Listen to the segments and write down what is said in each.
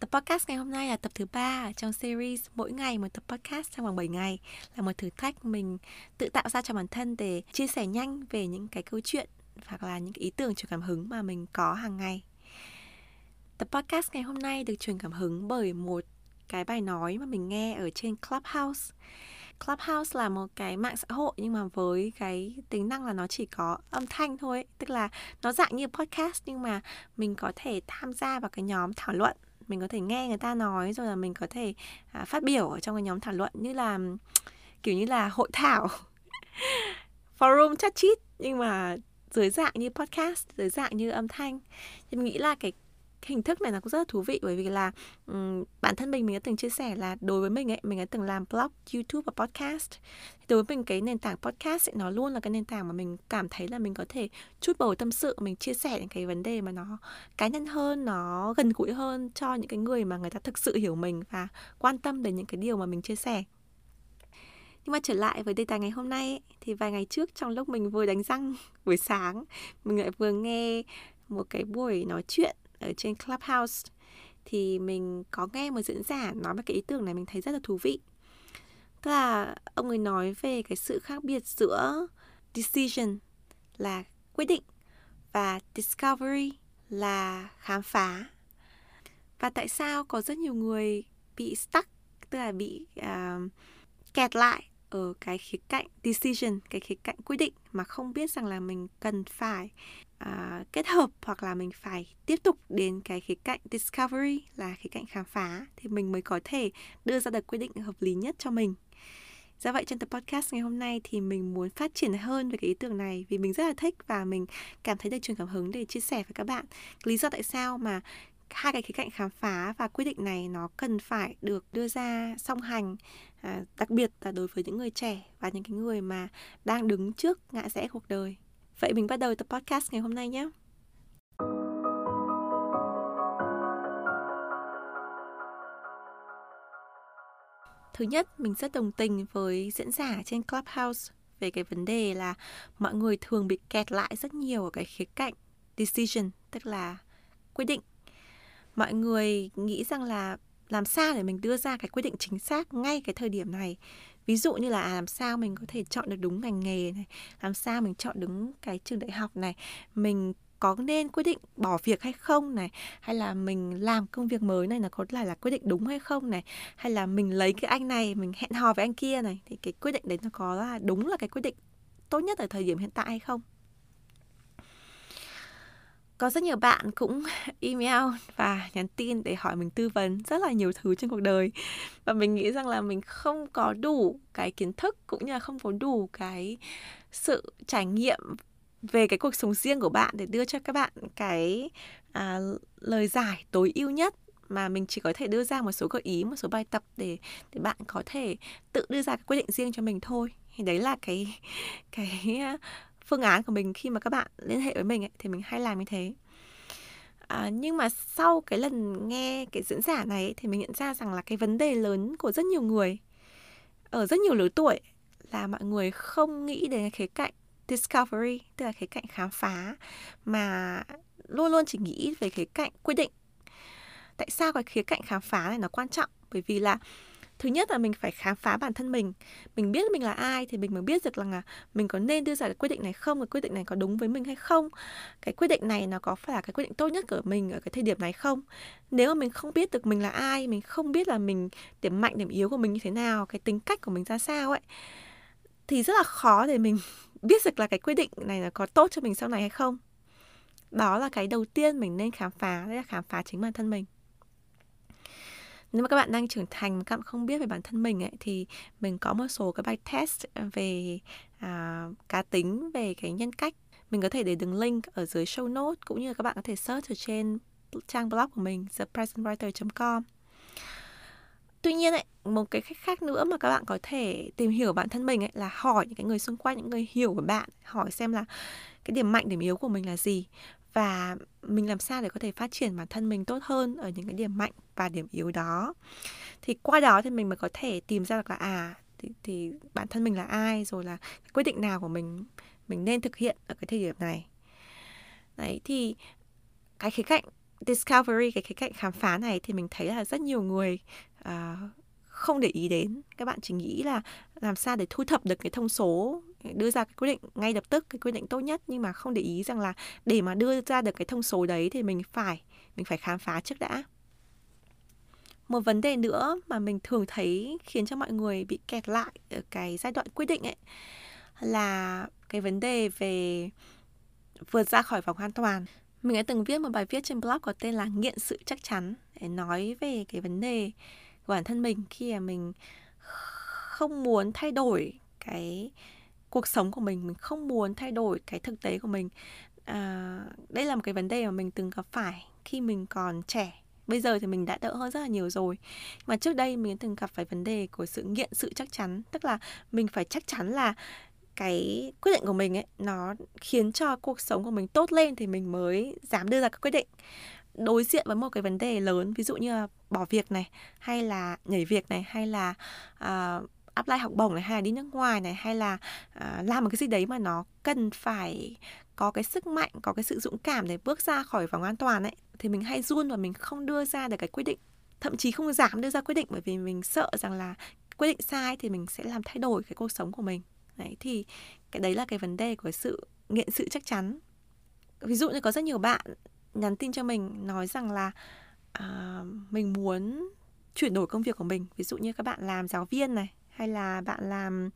Tập podcast ngày hôm nay là tập thứ ba trong series mỗi ngày một tập podcast trong vòng 7 ngày là một thử thách mình tự tạo ra cho bản thân để chia sẻ nhanh về những cái câu chuyện hoặc là những ý tưởng truyền cảm hứng mà mình có hàng ngày. Tập podcast ngày hôm nay được truyền cảm hứng bởi một cái bài nói mà mình nghe ở trên Clubhouse. Clubhouse là một cái mạng xã hội nhưng mà với cái tính năng là nó chỉ có âm thanh thôi, tức là nó dạng như podcast nhưng mà mình có thể tham gia vào cái nhóm thảo luận mình có thể nghe người ta nói rồi là mình có thể à, phát biểu ở trong cái nhóm thảo luận như là kiểu như là hội thảo forum chat chít nhưng mà dưới dạng như podcast dưới dạng như âm thanh. Thì mình nghĩ là cái hình thức này nó cũng rất là thú vị bởi vì là um, bản thân mình mình đã từng chia sẻ là đối với mình ấy mình đã từng làm blog youtube và podcast. Đối với mình cái nền tảng podcast ấy, nó luôn là cái nền tảng mà mình cảm thấy là mình có thể chút bầu tâm sự mình chia sẻ những cái vấn đề mà nó cá nhân hơn nó gần gũi hơn cho những cái người mà người ta thực sự hiểu mình và quan tâm đến những cái điều mà mình chia sẻ. Nhưng mà trở lại với đề tài ngày hôm nay ấy, thì vài ngày trước trong lúc mình vừa đánh răng buổi sáng mình lại vừa nghe một cái buổi nói chuyện ở trên Clubhouse thì mình có nghe một diễn giả nói về cái ý tưởng này mình thấy rất là thú vị. Tức là ông ấy nói về cái sự khác biệt giữa decision là quyết định và discovery là khám phá. Và tại sao có rất nhiều người bị stuck, tức là bị uh, kẹt lại ở cái khía cạnh decision, cái khía cạnh quyết định mà không biết rằng là mình cần phải uh, kết hợp hoặc là mình phải tiếp tục đến cái khía cạnh discovery là khía cạnh khám phá thì mình mới có thể đưa ra được quyết định hợp lý nhất cho mình Do vậy trong tập podcast ngày hôm nay thì mình muốn phát triển hơn về cái ý tưởng này vì mình rất là thích và mình cảm thấy được truyền cảm hứng để chia sẻ với các bạn. Lý do tại sao mà hai cái khía cạnh khám phá và quyết định này nó cần phải được đưa ra song hành à, đặc biệt là đối với những người trẻ và những cái người mà đang đứng trước ngã rẽ cuộc đời Vậy mình bắt đầu tập podcast ngày hôm nay nhé. Thứ nhất, mình rất đồng tình với diễn giả trên Clubhouse về cái vấn đề là mọi người thường bị kẹt lại rất nhiều ở cái khía cạnh decision, tức là quyết định. Mọi người nghĩ rằng là làm sao để mình đưa ra cái quyết định chính xác ngay cái thời điểm này ví dụ như là à, làm sao mình có thể chọn được đúng ngành nghề này làm sao mình chọn đúng cái trường đại học này mình có nên quyết định bỏ việc hay không này hay là mình làm công việc mới này là có là là quyết định đúng hay không này hay là mình lấy cái anh này mình hẹn hò với anh kia này thì cái quyết định đấy nó có là đúng là cái quyết định tốt nhất ở thời điểm hiện tại hay không? Có rất nhiều bạn cũng email và nhắn tin để hỏi mình tư vấn rất là nhiều thứ trên cuộc đời. Và mình nghĩ rằng là mình không có đủ cái kiến thức cũng như là không có đủ cái sự trải nghiệm về cái cuộc sống riêng của bạn để đưa cho các bạn cái à, lời giải tối ưu nhất mà mình chỉ có thể đưa ra một số gợi ý một số bài tập để để bạn có thể tự đưa ra cái quyết định riêng cho mình thôi. Thì đấy là cái cái phương án của mình khi mà các bạn liên hệ với mình ấy, thì mình hay làm như thế. À, nhưng mà sau cái lần nghe cái diễn giả này ấy, thì mình nhận ra rằng là cái vấn đề lớn của rất nhiều người ở rất nhiều lứa tuổi là mọi người không nghĩ đến cái khía cạnh discovery tức là khía cạnh khám phá mà luôn luôn chỉ nghĩ về khía cạnh quyết định. Tại sao cái khía cạnh khám phá này nó quan trọng? Bởi vì là thứ nhất là mình phải khám phá bản thân mình. Mình biết mình là ai thì mình mới biết được là mình có nên đưa ra cái quyết định này không, cái quyết định này có đúng với mình hay không. Cái quyết định này nó có phải là cái quyết định tốt nhất của mình ở cái thời điểm này không? Nếu mà mình không biết được mình là ai, mình không biết là mình điểm mạnh, điểm yếu của mình như thế nào, cái tính cách của mình ra sao ấy, thì rất là khó để mình biết được là cái quyết định này là có tốt cho mình sau này hay không. Đó là cái đầu tiên mình nên khám phá, đấy là khám phá chính bản thân mình nếu mà các bạn đang trưởng thành mà các bạn không biết về bản thân mình ấy thì mình có một số cái bài test về à, cá tính về cái nhân cách. Mình có thể để đường link ở dưới show note cũng như là các bạn có thể search ở trên trang blog của mình thepresentwriter.com tuy nhiên ấy một cái cách khác nữa mà các bạn có thể tìm hiểu bản thân mình ấy là hỏi những cái người xung quanh những người hiểu của bạn hỏi xem là cái điểm mạnh điểm yếu của mình là gì và mình làm sao để có thể phát triển bản thân mình tốt hơn ở những cái điểm mạnh và điểm yếu đó? Thì qua đó thì mình mới có thể tìm ra được là à thì, thì bản thân mình là ai rồi là quyết định nào của mình mình nên thực hiện ở cái thời điểm này. Đấy thì cái khía cạnh discovery cái khía cạnh khám phá này thì mình thấy là rất nhiều người uh, không để ý đến. Các bạn chỉ nghĩ là làm sao để thu thập được cái thông số, đưa ra cái quyết định ngay lập tức, cái quyết định tốt nhất, nhưng mà không để ý rằng là để mà đưa ra được cái thông số đấy thì mình phải mình phải khám phá trước đã. Một vấn đề nữa mà mình thường thấy khiến cho mọi người bị kẹt lại ở cái giai đoạn quyết định ấy, là cái vấn đề về vượt ra khỏi vòng an toàn. Mình đã từng viết một bài viết trên blog có tên là nghiện sự chắc chắn để nói về cái vấn đề của bản thân mình khi mà mình không muốn thay đổi cái cuộc sống của mình mình không muốn thay đổi cái thực tế của mình. À, đây là một cái vấn đề mà mình từng gặp phải khi mình còn trẻ. Bây giờ thì mình đã đỡ hơn rất là nhiều rồi. Mà trước đây mình từng gặp phải vấn đề của sự nghiện sự chắc chắn tức là mình phải chắc chắn là cái quyết định của mình ấy nó khiến cho cuộc sống của mình tốt lên thì mình mới dám đưa ra các quyết định đối diện với một cái vấn đề lớn ví dụ như là bỏ việc này hay là nhảy việc này hay là uh, apply học bổng này hay là đi nước ngoài này hay là uh, làm một cái gì đấy mà nó cần phải có cái sức mạnh có cái sự dũng cảm để bước ra khỏi vòng an toàn ấy thì mình hay run và mình không đưa ra được cái quyết định thậm chí không dám đưa ra quyết định bởi vì mình sợ rằng là quyết định sai thì mình sẽ làm thay đổi cái cuộc sống của mình. Đấy thì cái đấy là cái vấn đề của sự nghiện sự chắc chắn. Ví dụ như có rất nhiều bạn nhắn tin cho mình nói rằng là uh, mình muốn chuyển đổi công việc của mình. Ví dụ như các bạn làm giáo viên này hay là bạn làm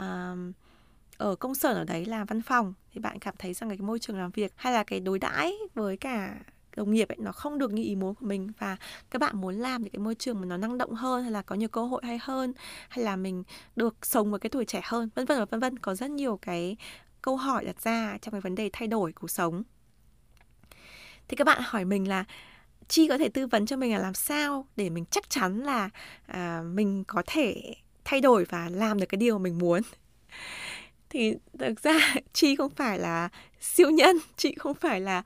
uh, ở công sở ở đấy làm văn phòng thì bạn cảm thấy rằng cái môi trường làm việc hay là cái đối đãi với cả đồng nghiệp ấy nó không được như ý muốn của mình. Và các bạn muốn làm những cái môi trường mà nó năng động hơn hay là có nhiều cơ hội hay hơn hay là mình được sống với cái tuổi trẻ hơn vân vân và vân vân. Có rất nhiều cái câu hỏi đặt ra trong cái vấn đề thay đổi cuộc sống thì các bạn hỏi mình là chi có thể tư vấn cho mình là làm sao để mình chắc chắn là à, mình có thể thay đổi và làm được cái điều mình muốn? Thì thực ra chi không phải là siêu nhân chị không phải là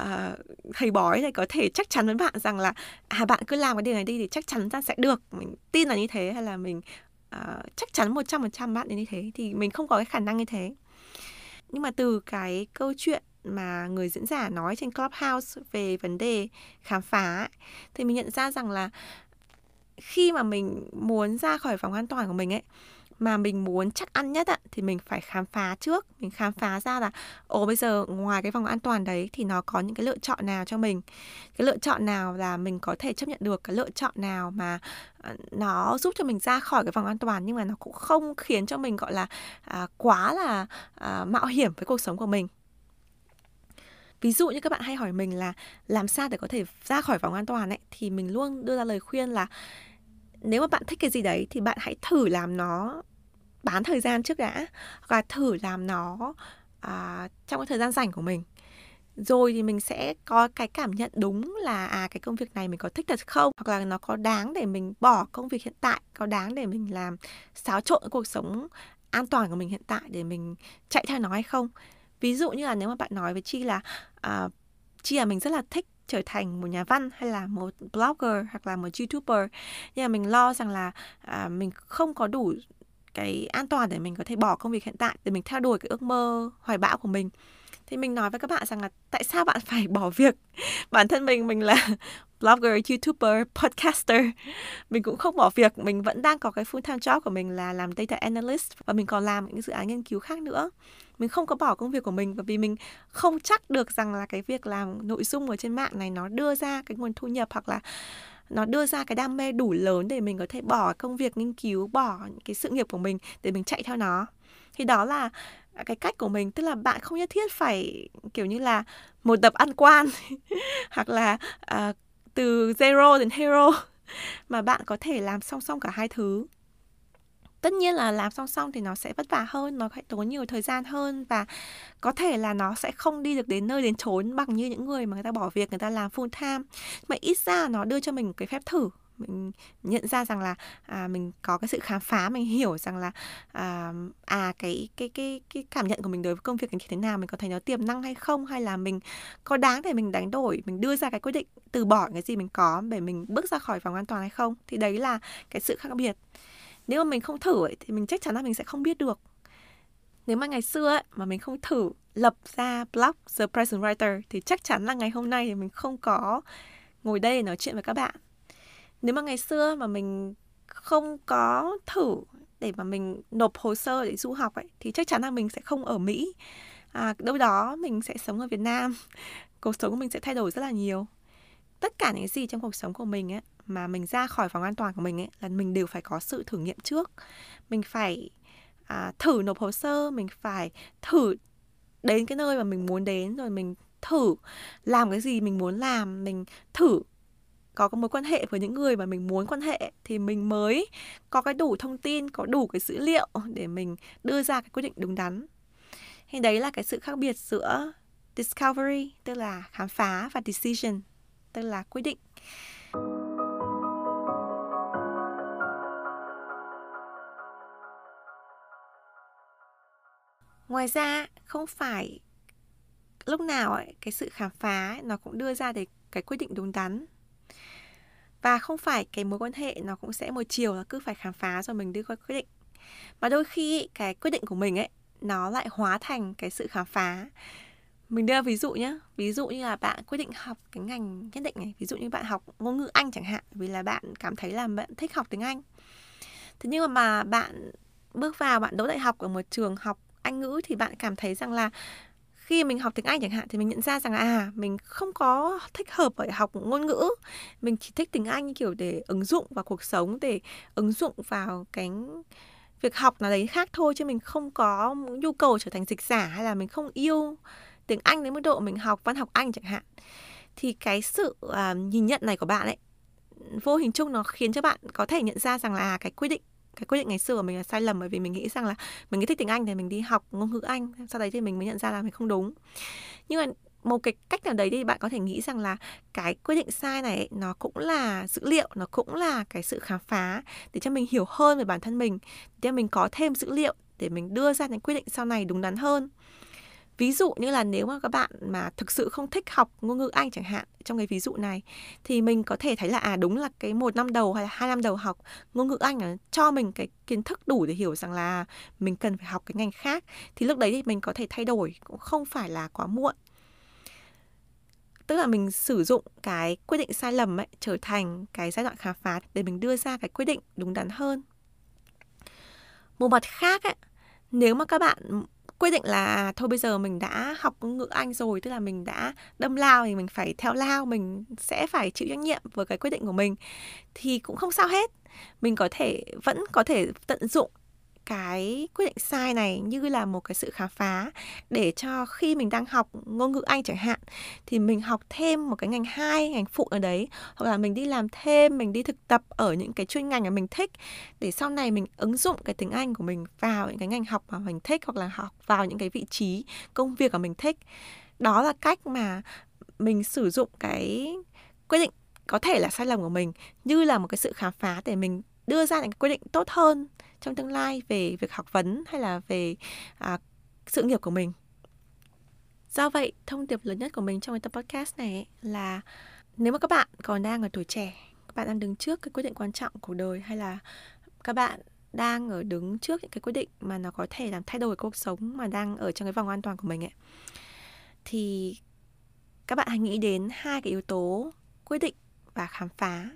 uh, thầy bói này có thể chắc chắn với bạn rằng là à bạn cứ làm cái điều này đi thì chắc chắn ta sẽ được. Mình tin là như thế hay là mình uh, chắc chắn một trăm phần trăm bạn như thế thì mình không có cái khả năng như thế. Nhưng mà từ cái câu chuyện mà người diễn giả nói trên Clubhouse về vấn đề khám phá thì mình nhận ra rằng là khi mà mình muốn ra khỏi vòng an toàn của mình ấy mà mình muốn chắc ăn nhất ạ thì mình phải khám phá trước. Mình khám phá ra là ồ bây giờ ngoài cái vòng an toàn đấy thì nó có những cái lựa chọn nào cho mình? Cái lựa chọn nào là mình có thể chấp nhận được? Cái lựa chọn nào mà ờ, nó giúp cho mình ra khỏi cái vòng an toàn nhưng mà nó cũng không khiến cho mình gọi là à, quá là à, mạo hiểm với cuộc sống của mình? Ví dụ như các bạn hay hỏi mình là làm sao để có thể ra khỏi vòng an toàn ấy thì mình luôn đưa ra lời khuyên là nếu mà bạn thích cái gì đấy thì bạn hãy thử làm nó bán thời gian trước đã và thử làm nó à, trong cái thời gian rảnh của mình. Rồi thì mình sẽ có cái cảm nhận đúng là à cái công việc này mình có thích thật không? Hoặc là nó có đáng để mình bỏ công việc hiện tại có đáng để mình làm xáo trộn cuộc sống an toàn của mình hiện tại để mình chạy theo nó hay không? Ví dụ như là nếu mà bạn nói với chi là à, chi là mình rất là thích trở thành một nhà văn hay là một blogger hoặc là một youtuber nhưng mà mình lo rằng là à, mình không có đủ cái an toàn để mình có thể bỏ công việc hiện tại để mình theo đuổi cái ước mơ hoài bão của mình thì mình nói với các bạn rằng là tại sao bạn phải bỏ việc? Bản thân mình mình là blogger, youtuber, podcaster. Mình cũng không bỏ việc, mình vẫn đang có cái full time job của mình là làm data analyst và mình còn làm những dự án nghiên cứu khác nữa. Mình không có bỏ công việc của mình bởi vì mình không chắc được rằng là cái việc làm nội dung ở trên mạng này nó đưa ra cái nguồn thu nhập hoặc là nó đưa ra cái đam mê đủ lớn để mình có thể bỏ công việc nghiên cứu, bỏ cái sự nghiệp của mình để mình chạy theo nó. Thì đó là À, cái cách của mình. Tức là bạn không nhất thiết phải kiểu như là một tập ăn quan hoặc là uh, từ zero đến hero mà bạn có thể làm song song cả hai thứ. Tất nhiên là làm song song thì nó sẽ vất vả hơn nó phải tốn nhiều thời gian hơn và có thể là nó sẽ không đi được đến nơi đến chốn bằng như những người mà người ta bỏ việc người ta làm full time. Mà ít ra nó đưa cho mình một cái phép thử mình nhận ra rằng là à, mình có cái sự khám phá mình hiểu rằng là à, à cái cái cái cái cảm nhận của mình đối với công việc như thế nào mình có thấy nó tiềm năng hay không hay là mình có đáng để mình đánh đổi mình đưa ra cái quyết định từ bỏ cái gì mình có để mình bước ra khỏi vòng an toàn hay không thì đấy là cái sự khác biệt. Nếu mà mình không thử ấy, thì mình chắc chắn là mình sẽ không biết được. Nếu mà ngày xưa ấy, mà mình không thử lập ra blog The Present Writer thì chắc chắn là ngày hôm nay thì mình không có ngồi đây để nói chuyện với các bạn nếu mà ngày xưa mà mình không có thử để mà mình nộp hồ sơ để du học ấy thì chắc chắn là mình sẽ không ở Mỹ. À, đâu đó mình sẽ sống ở Việt Nam. Cuộc sống của mình sẽ thay đổi rất là nhiều. Tất cả những gì trong cuộc sống của mình ấy mà mình ra khỏi vòng an toàn của mình ấy là mình đều phải có sự thử nghiệm trước. Mình phải à, thử nộp hồ sơ mình phải thử đến cái nơi mà mình muốn đến rồi mình thử làm cái gì mình muốn làm mình thử có cái mối quan hệ với những người mà mình muốn quan hệ thì mình mới có cái đủ thông tin có đủ cái dữ liệu để mình đưa ra cái quyết định đúng đắn. Thì đấy là cái sự khác biệt giữa discovery tức là khám phá và decision tức là quyết định. Ngoài ra không phải lúc nào ấy, cái sự khám phá ấy, nó cũng đưa ra để cái quyết định đúng đắn và không phải cái mối quan hệ nó cũng sẽ một chiều là cứ phải khám phá rồi mình đưa ra quyết định. Mà đôi khi cái quyết định của mình ấy nó lại hóa thành cái sự khám phá. Mình đưa ví dụ nhé ví dụ như là bạn quyết định học cái ngành nhất định này ví dụ như bạn học ngôn ngữ anh chẳng hạn vì là bạn cảm thấy là bạn thích học tiếng anh. Thế nhưng mà, mà bạn bước vào bạn đỗ đại học ở một trường học anh ngữ thì bạn cảm thấy rằng là khi mình học tiếng Anh chẳng hạn thì mình nhận ra rằng à mình không có thích hợp ở học ngôn ngữ. Mình chỉ thích tiếng Anh kiểu để ứng dụng vào cuộc sống để ứng dụng vào cái việc học nào đấy khác thôi chứ mình không có nhu cầu trở thành dịch giả hay là mình không yêu tiếng Anh đến mức độ mình học văn học Anh chẳng hạn. Thì cái sự uh, nhìn nhận này của bạn ấy vô hình chung nó khiến cho bạn có thể nhận ra rằng là cái quyết định cái quyết định ngày xưa của mình là sai lầm bởi vì mình nghĩ rằng là mình nghĩ thích tiếng Anh thì mình đi học ngôn ngữ Anh, sau đấy thì mình mới nhận ra là mình không đúng. Nhưng mà một cái cách nào đấy thì bạn có thể nghĩ rằng là cái quyết định sai này nó cũng là dữ liệu, nó cũng là cái sự khám phá để cho mình hiểu hơn về bản thân mình, để mình có thêm dữ liệu để mình đưa ra những quyết định sau này đúng đắn hơn? Ví dụ như là nếu mà các bạn mà thực sự không thích học ngôn ngữ anh chẳng hạn, trong cái ví dụ này, thì mình có thể thấy là à đúng là cái một năm đầu hay là hai năm đầu học ngôn ngữ anh là cho mình cái kiến thức đủ để hiểu rằng là mình cần phải học cái ngành khác, thì lúc đấy thì mình có thể thay đổi, cũng không phải là quá muộn. Tức là mình sử dụng cái quyết định sai lầm ấy trở thành cái giai đoạn khám phá để mình đưa ra cái quyết định đúng đắn hơn. Một mặt khác ấy, nếu mà các bạn quyết định là, thôi bây giờ mình đã học ngữ Anh rồi, tức là mình đã đâm lao thì mình phải theo lao, mình sẽ phải chịu trách nhiệm với cái quyết định của mình. Thì cũng không sao hết. Mình có thể, vẫn có thể tận dụng cái quyết định sai này như là một cái sự khám phá để cho khi mình đang học ngôn ngữ Anh chẳng hạn, thì mình học thêm một cái ngành hai, ngành phụ ở đấy, hoặc là mình đi làm thêm, mình đi thực tập ở những cái chuyên ngành mà mình thích, để sau này mình ứng dụng cái tiếng Anh của mình vào những cái ngành học mà mình thích, hoặc là học vào những cái vị trí công việc mà mình thích. Đó là cách mà mình sử dụng cái quyết định có thể là sai lầm của mình, như là một cái sự khám phá để mình đưa ra những quyết định tốt hơn trong tương lai về việc học vấn hay là về à, sự nghiệp của mình. Do vậy thông điệp lớn nhất của mình trong cái tập podcast này là nếu mà các bạn còn đang ở tuổi trẻ các bạn đang đứng trước cái quyết định quan trọng của đời hay là các bạn đang ở đứng trước những cái quyết định mà nó có thể làm thay đổi cuộc sống mà đang ở trong cái vòng an toàn của mình ấy thì các bạn hãy nghĩ đến hai cái yếu tố quyết định và khám phá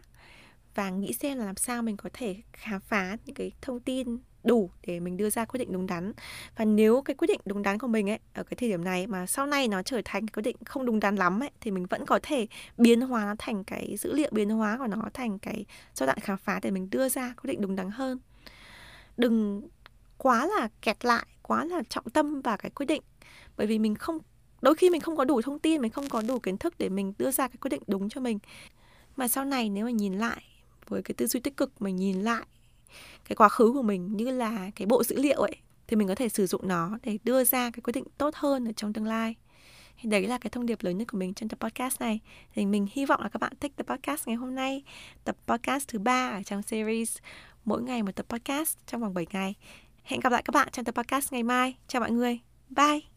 và nghĩ xem là làm sao mình có thể khám phá những cái thông tin đủ để mình đưa ra quyết định đúng đắn. Và nếu cái quyết định đúng đắn của mình ấy, ở cái thời điểm này mà sau này nó trở thành quyết định không đúng đắn lắm ấy, thì mình vẫn có thể biến hóa nó thành cái dữ liệu, biến hóa của nó thành cái giai đoạn khám phá để mình đưa ra quyết định đúng đắn hơn. Đừng quá là kẹt lại, quá là trọng tâm vào cái quyết định. Bởi vì mình không, đôi khi mình không có đủ thông tin, mình không có đủ kiến thức để mình đưa ra cái quyết định đúng cho mình. Mà sau này nếu mà nhìn lại với cái tư duy tích cực, mình nhìn lại cái quá khứ của mình như là cái bộ dữ liệu ấy, thì mình có thể sử dụng nó để đưa ra cái quyết định tốt hơn ở trong tương lai. Đấy là cái thông điệp lớn nhất của mình trong tập podcast này. Thì mình hy vọng là các bạn thích tập podcast ngày hôm nay. Tập podcast thứ ba ở trong series mỗi ngày một tập podcast trong vòng 7 ngày. Hẹn gặp lại các bạn trong tập podcast ngày mai. Chào mọi người. Bye!